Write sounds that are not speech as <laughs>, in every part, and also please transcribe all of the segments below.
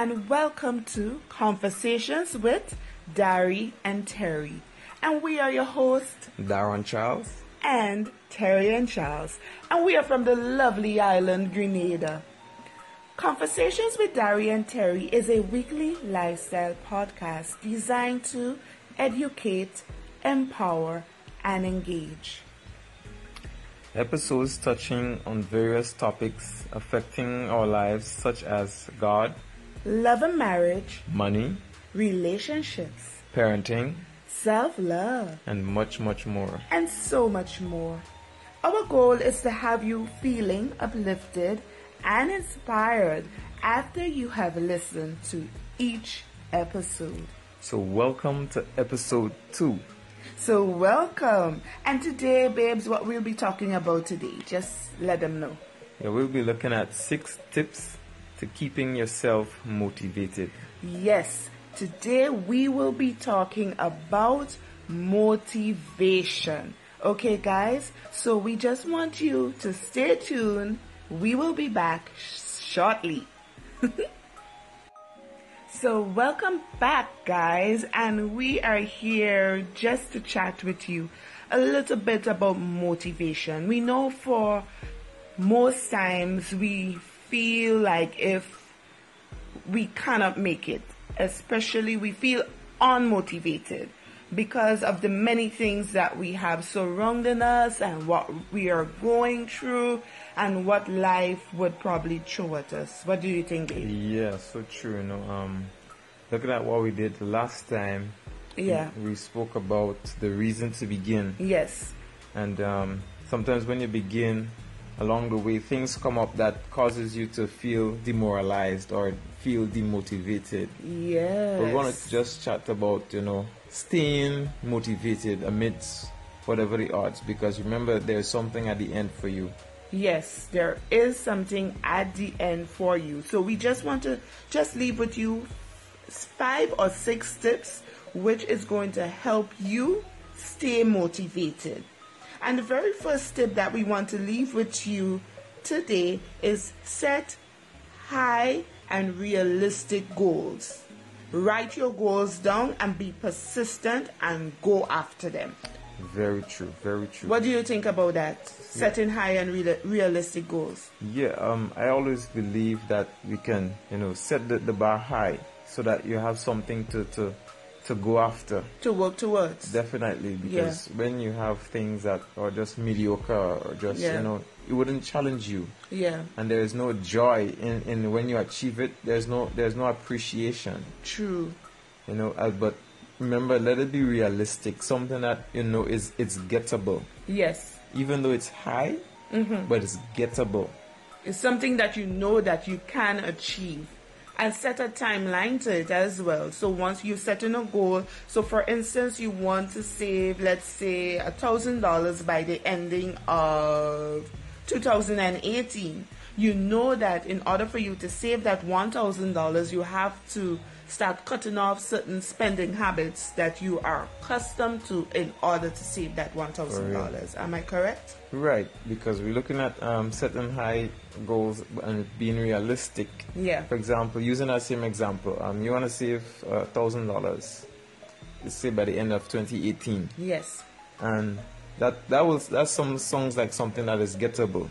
and welcome to Conversations with Dari and Terry. And we are your hosts, Darren Charles. and Terrian Charles, and we are from the lovely island Grenada. Conversations with Dari and Terry is a weekly lifestyle podcast designed to educate, empower, and engage. Episodes touching on various topics affecting our lives, such as God, Love and marriage, money, relationships, parenting, self love, and much, much more. and so much more. Our goal is to have you feeling uplifted and inspired after you have listened to each episode. So, welcome to episode two. So, welcome. And today, babes, what we'll be talking about today, just let them know. Yeah, we'll be looking at six tips to keeping yourself motivated. Yes, today we will be talking about motivation. Okay, guys? So, we just want you to stay tuned. We will be back sh- shortly. <laughs> So, welcome back, guys, and we are here just to chat with you a little bit about motivation. We know for most times we feel like if we cannot make it, especially we feel unmotivated because of the many things that we have surrounding us and what we are going through and what life would probably throw at us. What do you think? Yeah, so true. You know, um, looking at what we did the last time, Yeah. we spoke about the reason to begin. Yes. And um, sometimes when you begin along the way, things come up that causes you to feel demoralized or feel demotivated. Yes. We want to just chat about, you know, staying motivated amidst whatever the odds because remember there's something at the end for you. Yes, there is something at the end for you. So we just want to just leave with you five or six tips which is going to help you stay motivated. And the very first tip that we want to leave with you today is set high and realistic goals. Write your goals down and be persistent and go after them. Very true, very true. What do you think about that? Setting high and real- realistic goals. Yeah, um, I always believe that we can, you know, set the, the bar high so that you have something to, to, to go after. to work towards. Definitely, because when you have things that are just mediocre or just, Yeah. you know, it wouldn't challenge you. yeah, And there is no joy in, in when you achieve it. There's no there's no appreciation, true. you know. Uh, but remember, let it be realistic. Something that you know is it's gettable, Yes. even though it's high, but it's gettable. It's something that you know that you can achieve. And set a timeline to it as well. So once you set in a goal, so for instance, you want to save, let's say, a thousand dollars by the ending of 2018. You know that in order for you to save that one thousand dollars, you have to start cutting off certain spending habits that you are accustomed to in order to save that one thousand dollars. Am I correct? Right, because we're looking at um, setting high goals and being realistic. Yeah. For example, using that same example, um, you want to save a thousand dollars, let's say by the end of 2018, Yes. and that that was that's some songs like something that is gettable,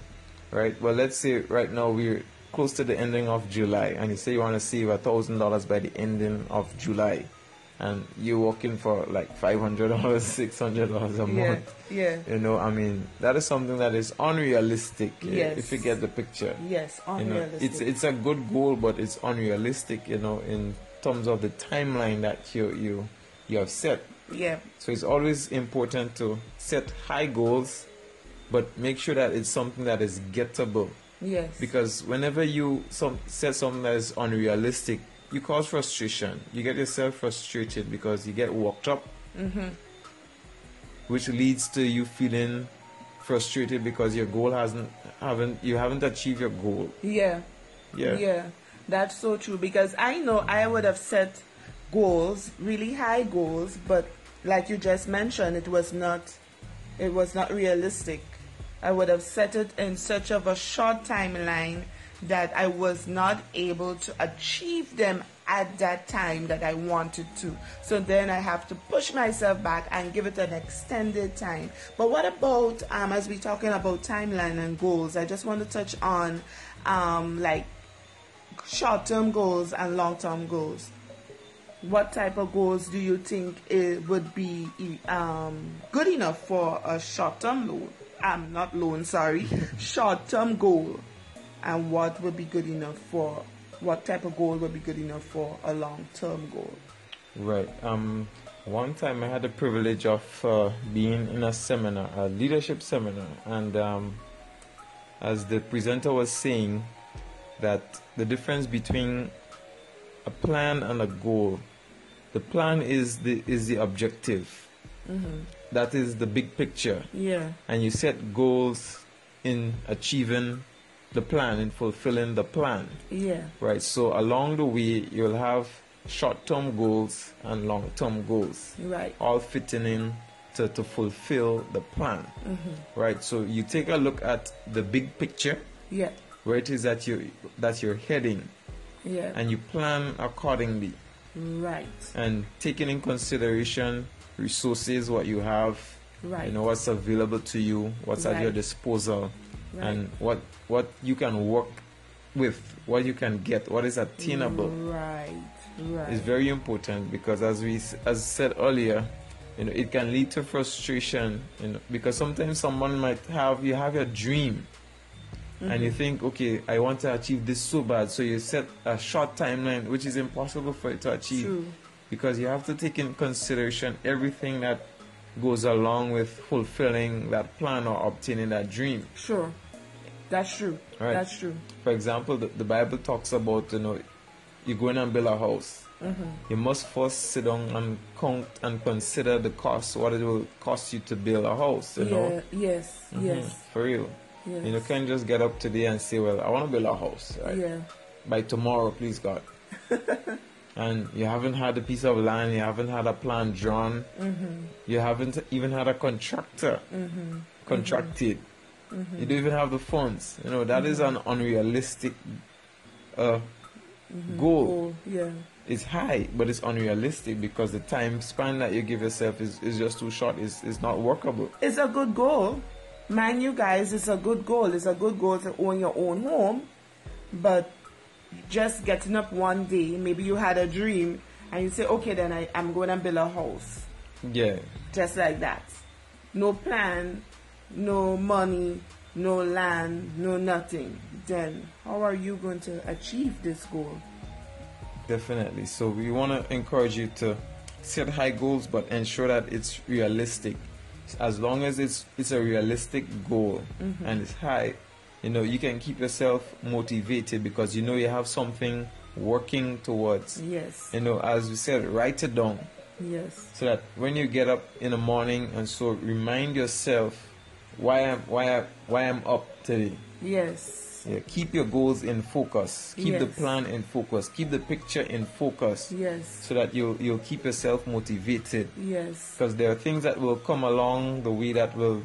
right? Well, let's say right now we're close to the ending of July, and you say you want to save a thousand dollars by the ending of July, and you're working for like five hundred dollars, <laughs> six hundred dollars a month. Yeah. yeah. You know, I mean, that is something that is unrealistic. eh, Yes. If you get the picture. Yes. You know, Unrealistic. it's it's a good goal, but it's unrealistic. You know, in terms of the timeline that you you you have set. yeah. So it's always important to set high goals, but make sure that it's something that is gettable. Yes. Because whenever you some, set something that is unrealistic, you cause frustration. You get yourself frustrated because you get worked up, Mm-hmm. which leads to you feeling frustrated because your goal hasn't haven't you haven't achieved your goal. Yeah. Yeah. Yeah. That's so true because I know I would have set goals, really high goals, but like you just mentioned, it was not it was not realistic. I would have set it in such of a short timeline that I was not able to achieve them at that time that I wanted to. So then I have to push myself back and give it an extended time. But what about, um, as we're talking about timeline and goals, I just want to touch on um, like short term goals and long term goals. What type of goals do you think it would be um, good enough for a short term loan? I'm not loan, sorry, short term goal. And what would be good enough for what type of goal would be good enough for a long term goal? Right. Um, one time I had the privilege of uh, being in a seminar, a leadership seminar, and um, as the presenter was saying, that the difference between a plan and a goal, the plan is the is the objective. Mm-hmm. That is the big picture. Yeah. And you set goals in achieving the plan in fulfilling the plan. Yeah. Right. So along the way, you'll have short-term goals and long-term goals. Right. All fitting in to, to fulfill the plan. Mm-hmm. Right. So you take a look at the big picture. Yeah. Where it is that you that you're heading. Yeah. And you plan accordingly. Right. And taking in consideration resources, what you have. Right. You know what's available to you, what's right. at your disposal right. and what what you can work with, what you can get, what is attainable. Right, right. It's very important because as we as said earlier, you know, it can lead to frustration. You know, because sometimes someone might have you have a dream. Mm-hmm. And you think, okay, I want to achieve this so bad, so you set a short timeline, which is impossible for it to achieve, True. Because you have to take in consideration everything that goes along with fulfilling that plan or obtaining that dream. Sure. That's true. Right. That's true. For example, the, the Bible talks about, you know, you go in and build a house. Mm-hmm. You must first sit down and count and consider the cost, what it will cost you to build a house, you yeah, know? Yes, Mhm, yes. For real. Yes. You know, can't just get up today and say, well, I want to build a house, right? Yeah. By tomorrow, please God. <laughs> and you haven't had a piece of land, you haven't had a plan drawn, Mm-hmm. you haven't even had a contractor Mm-hmm. contracted. Mm-hmm. You don't even have the funds. You know, that is an unrealistic uh, goal. Goal. Yeah. It's high, but it's unrealistic because the time span that you give yourself is, is just too short. It's, it's not workable. It's a good goal. Mind you guys, it's a good goal. It's a good goal to own your own home. But just getting up one day, maybe you had a dream and you say, okay, then I, I'm going to build a house. Yeah. Just like that. No plan, no money, no land, no nothing. Then how are you going to achieve this goal? Definitely. So we want to encourage you to set high goals, but ensure that it's realistic. As long as it's it's a realistic goal Mm-hmm. and it's high, you know you can keep yourself motivated because you know you have something working towards. Yes. You know, as we said, write it down Yes. so that when you get up in the morning and so remind yourself why I'm why I, why I'm up today. Yes. Yeah, keep your goals in focus. Keep the plan in focus. Keep the picture in focus Yes. so that you'll you'll keep yourself motivated Yes. because there are things that will come along the way that will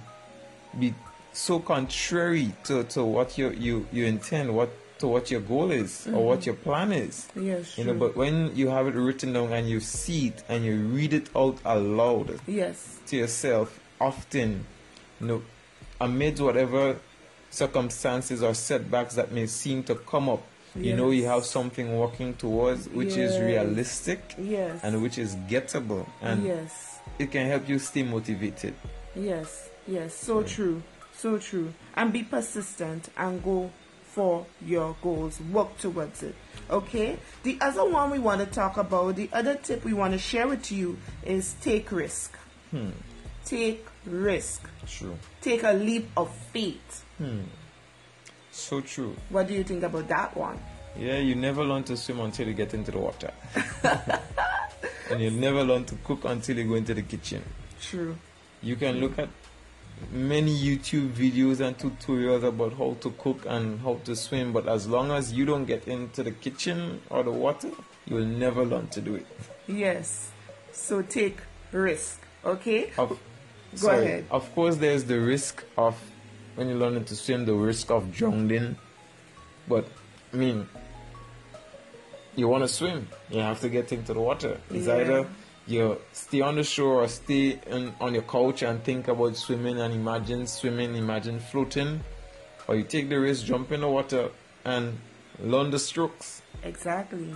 be so contrary to, to what you, you you intend what to what your goal is or what mm-hmm. your plan is Yes. you know true. but when you have it written down and you see it and you read it out aloud yes. to yourself often you know amid whatever circumstances or setbacks that may seem to come up you know you have something working towards which is realistic Yes. and which is gettable and yes. it can help you stay motivated Yes. Yes. So true. So true. And be persistent and go for your goals. Work towards it. Okay? The other one we want to talk about, the other tip we want to share with you is take risk. Hmm. Take risk. true Take a leap of faith. so true What do you think about that one? yeah you never learn to swim until you get into the water <laughs> and you never learn to cook until you go into the kitchen True. you can look at many youtube videos and tutorials about how to cook and how to swim but as long as you don't get into the kitchen or the water you'll never learn to do it Yes. So take risk. Okay? of, Go sorry, ahead. of course there's the risk of when you're learning to swim the risk of drowning but I mean, you want to swim, you have to get into the water. It's Yeah. either you stay on the shore or stay in, on your couch and think about swimming and imagine swimming, imagine floating, or you take the risk, jump in the water, and learn the strokes. Exactly.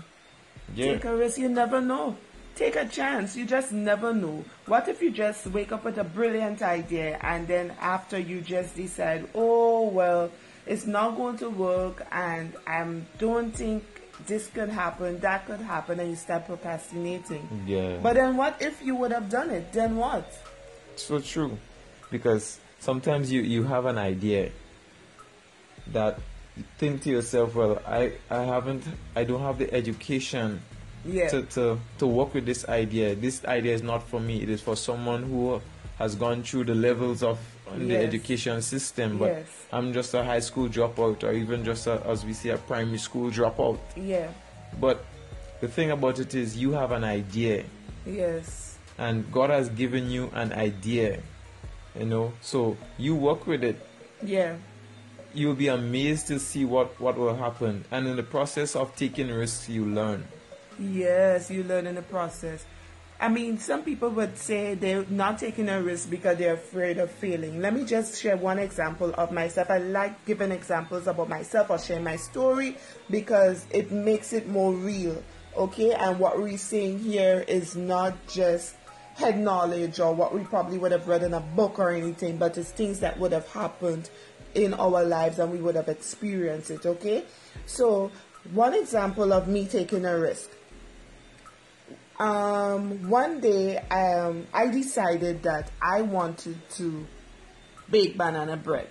Yeah. Take a risk. You never know. Take a chance. You just never know. What if you just wake up with a brilliant idea and then after you just decide, oh, well, it's not going to work and I don't think this could happen, that could happen, and you start procrastinating. Yeah. But then what if you would have done it? Then what? so true because sometimes you you have an idea that you think to yourself well i i haven't i don't have the education Yeah. to, to to work with this idea this idea is not for me it is for someone who has gone through the levels of the Yes. education system but Yes. i'm just a high school dropout or even just a, as we say a primary school dropout yeah. but the thing about it is you have an idea Yes. and God has given you an idea, you know. So you work with it. Yeah. You'll be amazed to see what what will happen, and in the process of taking risks, you learn. Yes, you learn in the process. I mean, some people would say they're not taking a risk because they're afraid of failing. Let me just share one example of myself. I like giving examples about myself or share my story because it makes it more real. Okay, and what we're saying here is not just head knowledge or what we probably would have read in a book or anything, but it's things that would have happened in our lives and we would have experienced it. Okay, so one example of me taking a risk um, one day um, I decided that I wanted to bake banana bread.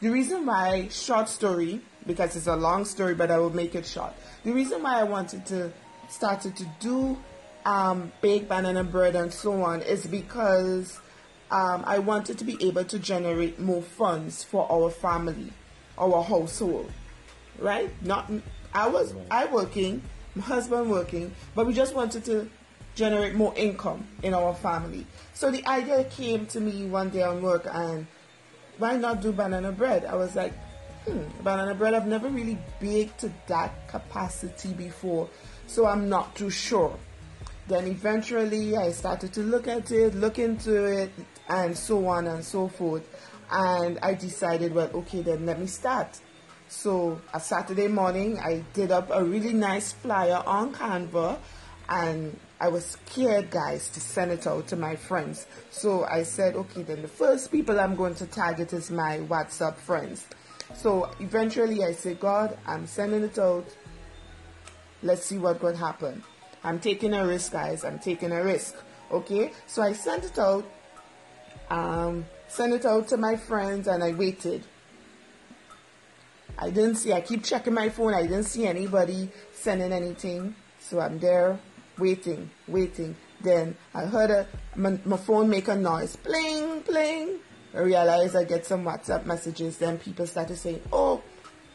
The reason why, short story, because it's a long story, but I will make it short. The reason why I wanted to started to do um, bake banana bread and so on is because um, I wanted to be able to generate more funds for our family, our household, right? Not I was I working, my husband working, but we just wanted to generate more income in our family. So the idea came to me one day on work, and why not do banana bread? I was like, hmm, banana bread. I've never really baked to that capacity before, so I'm not too sure. Then eventually I started to look at it, look into it, and so on and so forth. And I decided, well, okay, then let me start. So a Saturday morning, I did up a really nice flyer on Canva, and I was scared, guys, to send it out to my friends. So I said, okay, then the first people I'm going to target is my WhatsApp friends. So eventually I said, God, I'm sending it out. Let's see what could happen. I'm taking a risk, guys. I'm taking a risk. Okay? So I sent it out. Um, sent it out to my friends and I waited. I didn't see, I keep checking my phone. I didn't see anybody sending anything. So I'm there waiting, waiting. Then I heard a, my, my phone make a noise. Pling, pling. I realized I get some WhatsApp messages. Then people started saying, oh,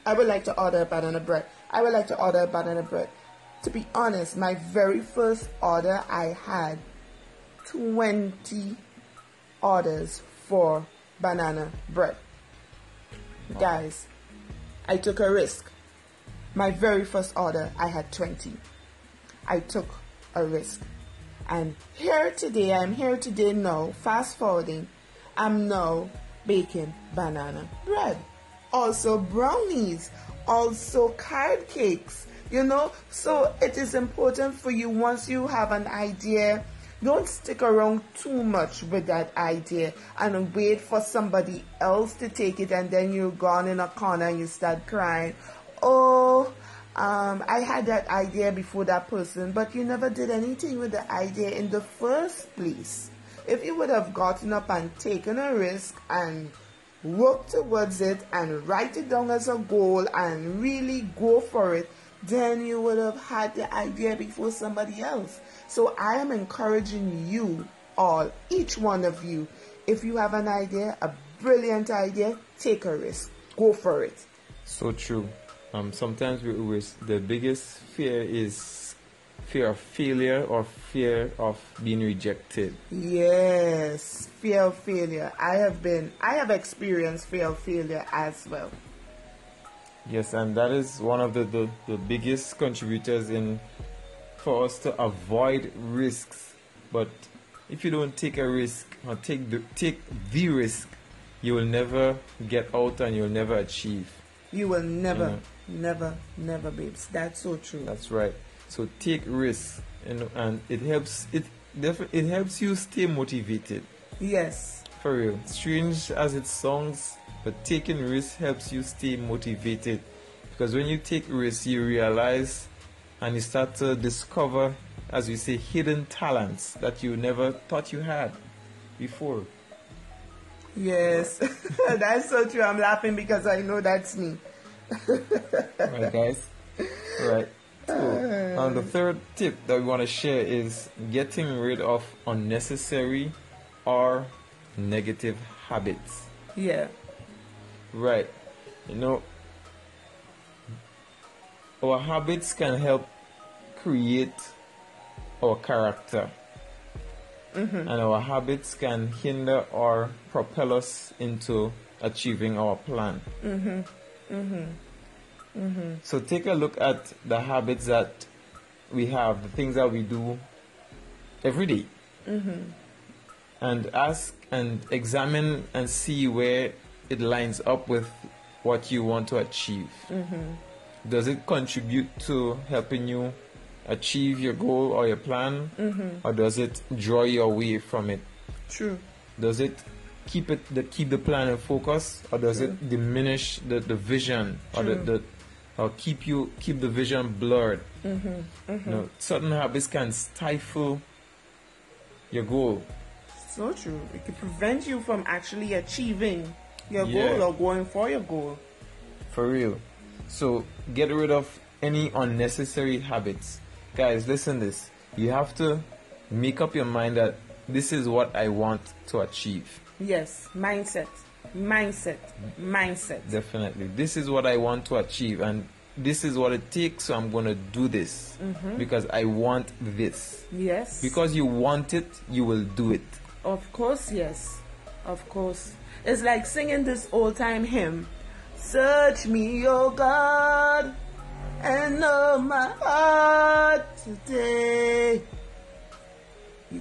I would like to order a banana bread. I would like to order a banana bread. To be honest, my very first order, I had 20 orders for banana bread. Guys, I took a risk. My very first order, I had 20. I took a risk. And here today, I'm here today now, fast forwarding, I'm now baking banana bread. Also brownies, also card cakes, you know. So it is important for you once you have an idea, don't stick around too much with that idea and wait for somebody else to take it and then you're gone in a corner and you start crying. Oh, um, I had that idea before that person, but you never did anything with the idea in the first place. If you would have gotten up and taken a risk and worked towards it and write it down as a goal and really go for it, then you would have had the idea before somebody else. So I am encouraging you all, each one of you, if you have an idea, a brilliant idea, take a risk. Go for it. So true. Um, sometimes we, we, the biggest fear is fear of failure or fear of being rejected. Yes, fear of failure. I have been, I have experienced fear of failure as well. Yes, and that is one of the, the, the biggest contributors in for us to avoid risks. But if you don't take a risk or take the take the risk, you will never get out and you'll never achieve. You will never, never, never, babes. That's so true. That's right. So take risks, you know, and it helps it definitely it helps you stay motivated. yes. For real. Strange as it sounds, but taking risks helps you stay motivated. Because when you take risks, you realize and you start to discover, as we say, hidden talents that you never thought you had before. Yes. <laughs> that's so true. I'm laughing because I know that's me. Right, guys? Right. So, and uh. um, the third tip that we want to share is getting rid of unnecessary or negative habits. Yeah. Right. You know, our habits can help create our character. Mm-hmm. And our habits can hinder or propel us into achieving our plan. Mm-hmm. Mm-hmm. So take a look at the habits that we have, the things that we do every day. Mm-hmm. And ask and examine and see where it lines up with what you want to achieve. Mm-hmm. Does it contribute to helping you achieve your goal or your plan? Or does it draw you away from it? True. Does it keep it the keep the plan in focus or does it diminish the, the vision or the, True. the or keep you keep the vision blurred? Mm-hmm, mm-hmm. You know, certain habits can stifle your goal. So true. It can prevent you from actually achieving your Yeah. goal or going for your goal. For real. So get rid of any unnecessary habits. Guys, listen this. You have to make up your mind that this is what I want to achieve. Yes. Mindset. Mindset. Mindset. Definitely. This is what I want to achieve and this is what it takes so I'm going to do this mm-hmm. because I want this. Yes. Because you want it, you will do it. Of course, yes. Of course. It's like singing this old time hymn. Search me, O God, and know my heart today.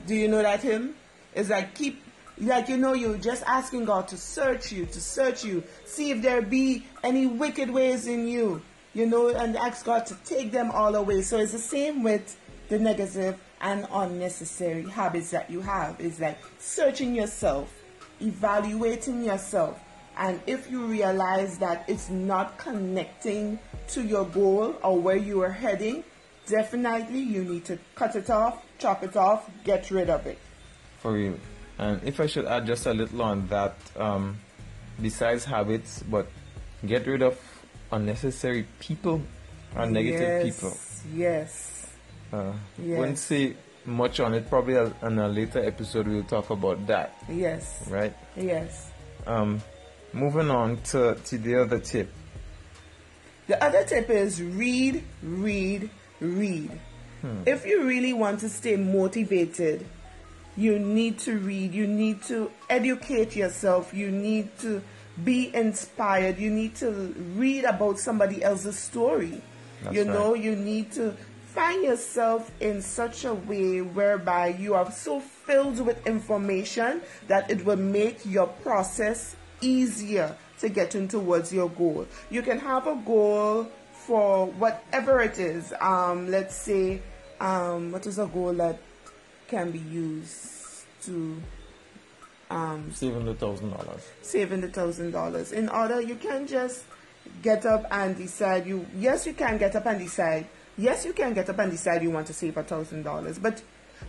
Do you know that hymn? It's like keep, like you know, you're just asking God to search you, to search you, see if there be any wicked ways in you, you know, and ask God to take them all away. So it's the same with the negative and unnecessary habits that you have. It's like searching yourself, evaluating yourself, and if you realize that it's not connecting to your goal or where you are heading, definitely you need to cut it off, chop it off, get rid of it. For real. And if I should add just a little on that, um, besides habits, but get rid of unnecessary people or negative yes, people. Yes. Uh, Yes. Won't say much on it. Probably in a later episode we'll talk about that, Yes. right? Yes. Um, moving on to, to the other tip. The other tip is read, read, read. If you really want to stay motivated, you need to read, you need to educate yourself, you need to be inspired, you need to read about somebody else's story. That's you right. know, you need to find yourself in such a way whereby you are so filled with information that it will make your process easier to getting towards your goal. You can have a goal for whatever it is. Um, let's say, um, what is a goal that can be used to um, Saving the thousand dollars. saving the thousand dollars. In order, you can just get up and decide. You yes, you can get up and decide. Yes, you can get up and decide you want to save a thousand dollars, but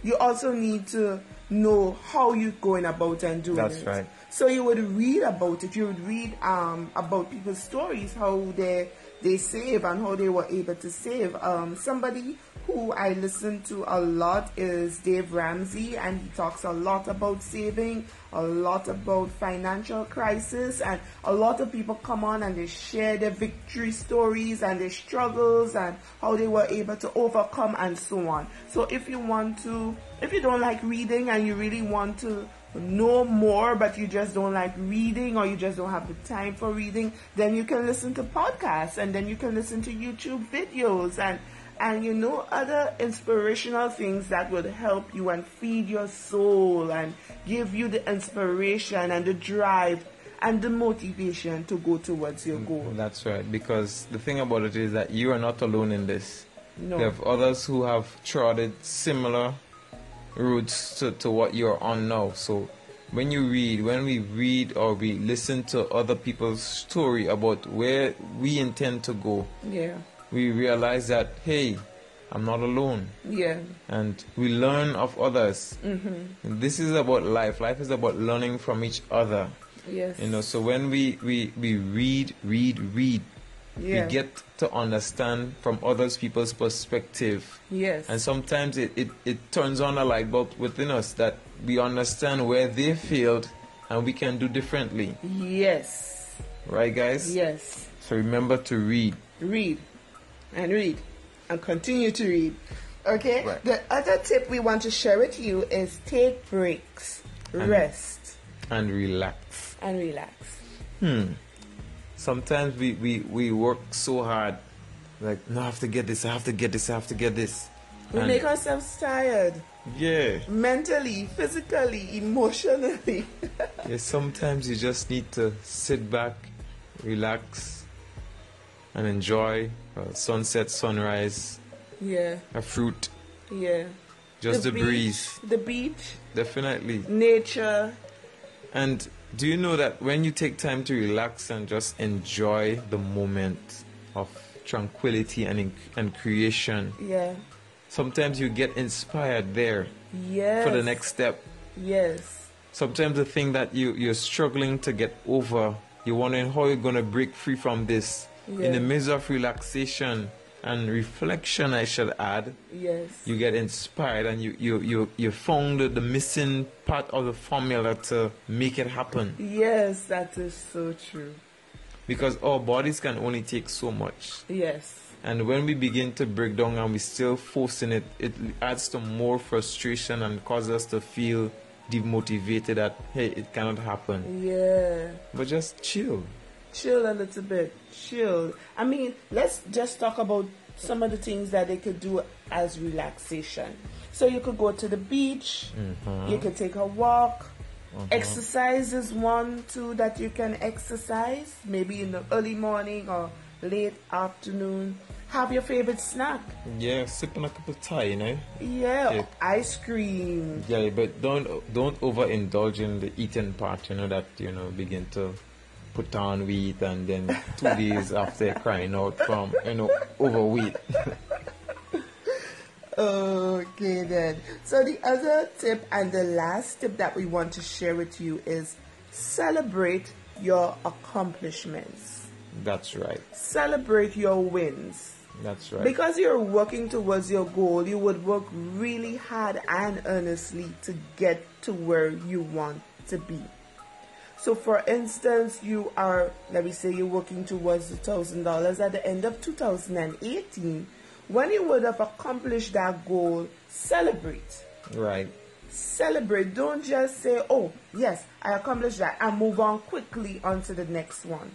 you also need to know how you're going about and doing That's it. right. So you would read about it. You would read um, about people's stories, how they they save and how they were able to save. Um, somebody who I listen to a lot is Dave Ramsey, and he talks a lot about saving, a lot about financial crisis, and a lot of people come on and they share their victory stories and their struggles and how they were able to overcome and so on. So if you want to, if you don't like reading and you really want to know more but you just don't like reading or you just don't have the time for reading, then you can listen to podcasts and then you can listen to YouTube videos and and you know other inspirational things that would help you and feed your soul and give you the inspiration and the drive and the motivation to go towards your goal. Mm, that's right. Because the thing about it is that you are not alone in this. No. You have others who have trotted similar routes to, to what you're on now. So when you read, when we read or we listen to other people's story about where we intend to go, Yeah. we realize that, hey, I'm not alone. Yeah. And we learn of others. Mm-hmm. This is about life. Life is about learning from each other. Yes. You know, so when we, we, we read, read, read, yeah. we get to understand from others people's perspective. Yes. And sometimes it, it, it turns on a light bulb within us that we understand where they failed and we can do differently. yes. Right, guys? Yes. So remember to read. read and read and continue to read. Okay? Right. The other tip we want to share with you is take breaks, rest, and relax. and relax. Hmm. Sometimes we, we, we work so hard. Like, no, I have to get this, I have to get this, I have to get this. We And- make ourselves tired yeah. mentally, physically, emotionally. <laughs> yeah. Sometimes you just need to sit back, relax, and enjoy a sunset, sunrise, yeah, a fruit, yeah. just the, beach, breeze. The beach, Definitely. nature. And do you know that when you take time to relax and just enjoy the moment of tranquility and and creation, Yeah. sometimes you get inspired there Yes. for the next step. Yes. Sometimes the thing that you you're struggling to get over, you're wondering how you're gonna break free from this. In the midst of relaxation and reflection, I should add, Yes. you get inspired and you you you, you found the, the missing part of the formula to make it happen. yes, that is so true. because our bodies can only take so much. Yes. And when we begin to break down and we're still forcing it, it adds to more frustration and causes us to feel demotivated that hey, it cannot happen. Yeah. But just chill. Chill a little bit. Chill. I mean let's just talk about some of the things that they could do as relaxation. So you could go to the beach. Mm-hmm. You could take a walk. Mm-hmm. Exercise is one too that you can exercise maybe in the early morning or late afternoon. Have your favorite snack. Yeah, sipping a cup of tea, you know. yeah, Yeah. ice cream. Yeah, but don't don't overindulge in the eating part. You know that you know begin to put on weight and then two days after crying out from you know overweight. <laughs> Okay, then. So, the other tip and the last tip that we want to share with you is celebrate your accomplishments, That's right. celebrate your wins. That's right. Because you're working towards your goal, you would work really hard and earnestly to get to where you want to be. So, for instance, you are, let me say, you're working towards the thousand dollars at the end of 2018. When you would have accomplished that goal, celebrate. right. Celebrate. Don't just say, oh, yes, I accomplished that, and move on quickly onto the next one.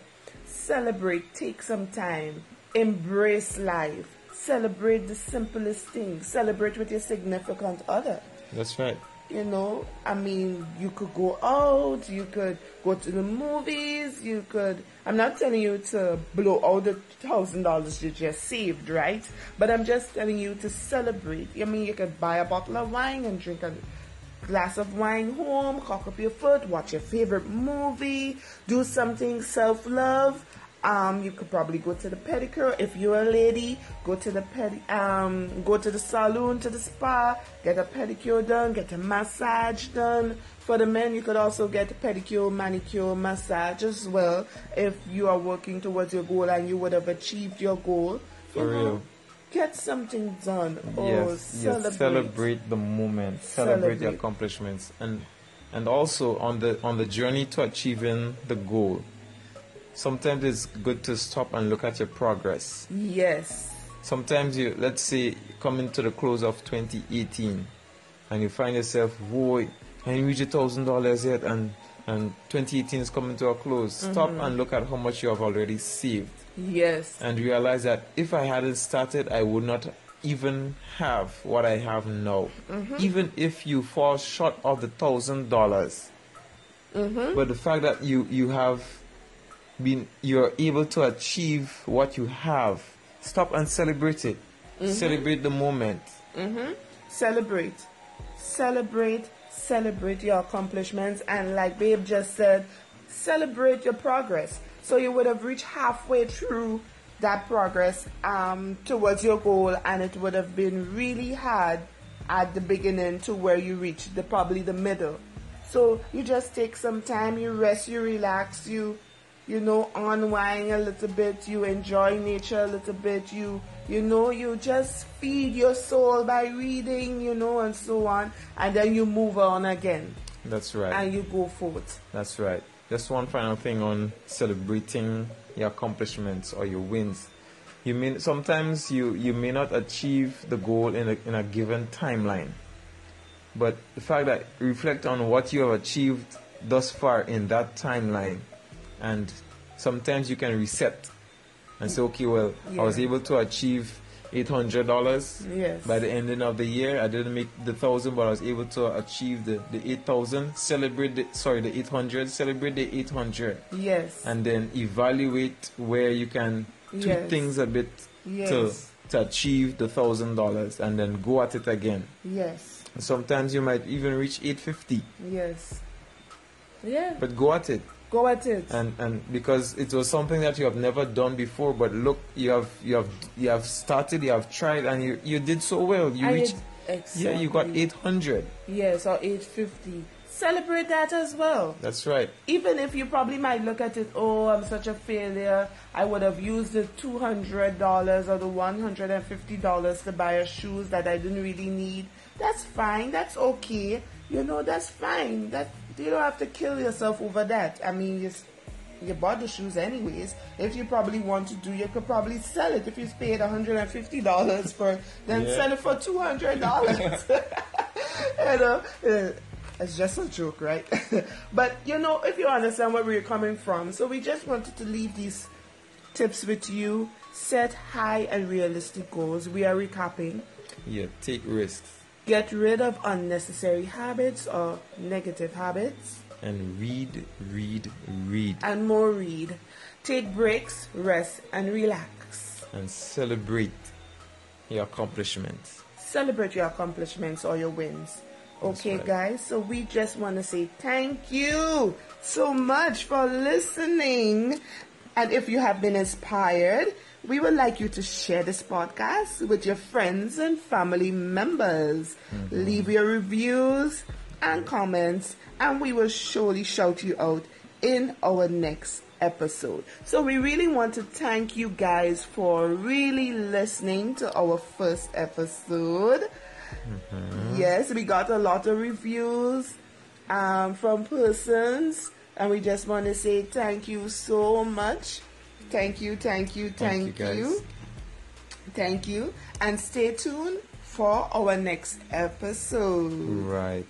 Celebrate. Take some time. Embrace life. Celebrate the simplest things. Celebrate with your significant other. That's right. You know, I mean, you could go out, you could go to the movies, you could. I'm not telling you to blow all the thousand dollars you just saved, right? But I'm just telling you to celebrate. I mean, you could buy a bottle of wine and drink a glass of wine home, cock up your foot, watch your favorite movie, do something self love. Um, you could probably go to the pedicure if you're a lady. Go to the pedi- um, go to the salon, to the spa, get a pedicure done, get a massage done. For the men, you could also get a pedicure, manicure, massage as well if you are working towards your goal and you would have achieved your goal. You For know, real. Get something done. Oh, yes, celebrate. yes. Celebrate the moment. Celebrate, your Celebrate. accomplishments, and and also on the on the journey to achieving the goal. Sometimes it's good to stop and look at your progress. Yes. Sometimes you, let's say, coming to the close of 2018, and you find yourself, whoa, and you reach a thousand dollars yet, and and 2018 is coming to a close. Stop mm-hmm. and look at how much you have already saved, Yes. and realize that if I hadn't started, I would not even have what I have now. Mm-hmm. Even if you fall short of the thousand dollars, mm-hmm. but the fact that you you have been you're able to achieve what you have, stop and celebrate it. Celebrate the moment. Celebrate. Celebrate. Celebrate your accomplishments. And like Babe just said, celebrate your progress. So you would have reached halfway through that progress um, towards your goal, and it would have been really hard at the beginning to where you reach the probably the middle. So you just take some time, you rest, you relax, you you know unwind a little bit, you enjoy nature a little bit, you you know you just feed your soul by reading, you know, and so on, and then you move on again That's right. and you go forth. That's right. Just one final thing on celebrating your accomplishments or your wins. You mean sometimes you, you may not achieve the goal in a, in a given timeline, but the fact that reflect on what you have achieved thus far in that timeline, and sometimes you can reset and say, okay, well, I was able to achieve eight hundred dollars Yes. by the ending of the year. I didn't make the thousand, but I was able to achieve the, the eight thousand. Celebrate the sorry the eight hundred. Celebrate the eight hundred, Yes. and then evaluate where you can tweak Yes. things a bit Yes. to to achieve the thousand dollars, and then go at it again. yes. Sometimes you might even reach eight fifty, Yes. Yeah. but go at it. Go at it. and and because it was something that you have never done before but look you have you have you have started you have tried and you you did so well you And reached it- yeah you got exactly. 800 Yes, or 850. Celebrate that as well. that's right even if you probably might look at it, oh, I'm such a failure. I would have used the two hundred dollars or the one hundred and fifty dollars to buy a shoes that I didn't really need. That's fine. That's okay. You know, that's fine. That you don't have to kill yourself over that. I mean, you you bought the shoes anyways. If you probably want to do, you could probably sell it. If you paid hundred and fifty dollars for, then Yeah. sell it for two hundred dollars. <laughs> <laughs> you know, it's just a joke, right? <laughs> but you know, if you understand where we're coming from, so we just wanted to leave these tips with you. Set high and realistic goals. We are recapping. yeah take risks Get rid of unnecessary habits or negative habits, and read read read and more read. Take breaks, rest, and relax. and celebrate your accomplishments celebrate your accomplishments or your wins. Okay, right. guys, so we just want to say thank you so much for listening. And if you have been inspired, we would like you to share this podcast with your friends and family members. Leave your reviews and comments, and we will surely shout you out in our next episode. So we really want to thank you guys for really listening to our first episode. Yes, we got a lot of reviews um, from persons, and we just want to say thank you so much. Thank you, thank you, thank, Thank you, you. Thank you. And stay tuned for our next episode. right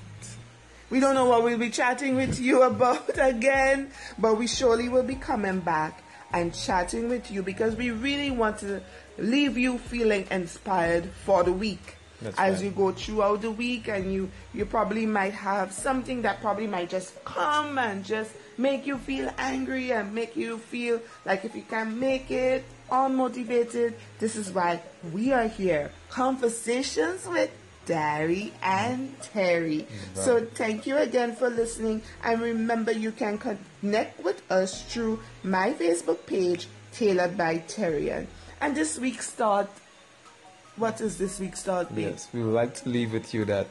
We don't know what we'll be chatting with you <laughs> about again, but we surely will be coming back and chatting with you because we really want to leave you feeling inspired for the week. That's As right. you go throughout the week and you you probably might have something that probably might just come and just make you feel angry and make you feel like if you can make it unmotivated, this is why we are here. Conversations with Dari and Terry. Mm-hmm. So thank you again for listening. And remember, you can connect with us through my Facebook page, Tailored by Terrian. And this week's thought, what is this week's thought, babe? yes we would like to leave with you that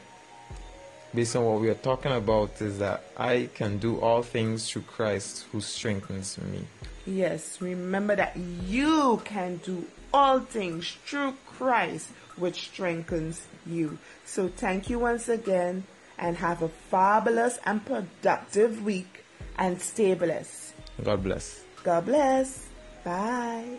based on what we are talking about is that i can do all things through christ who strengthens me Yes, remember that you can do all things through Christ, which strengthens you. So thank you once again and have a fabulous and productive week and stay blessed. god bless God bless. Bye.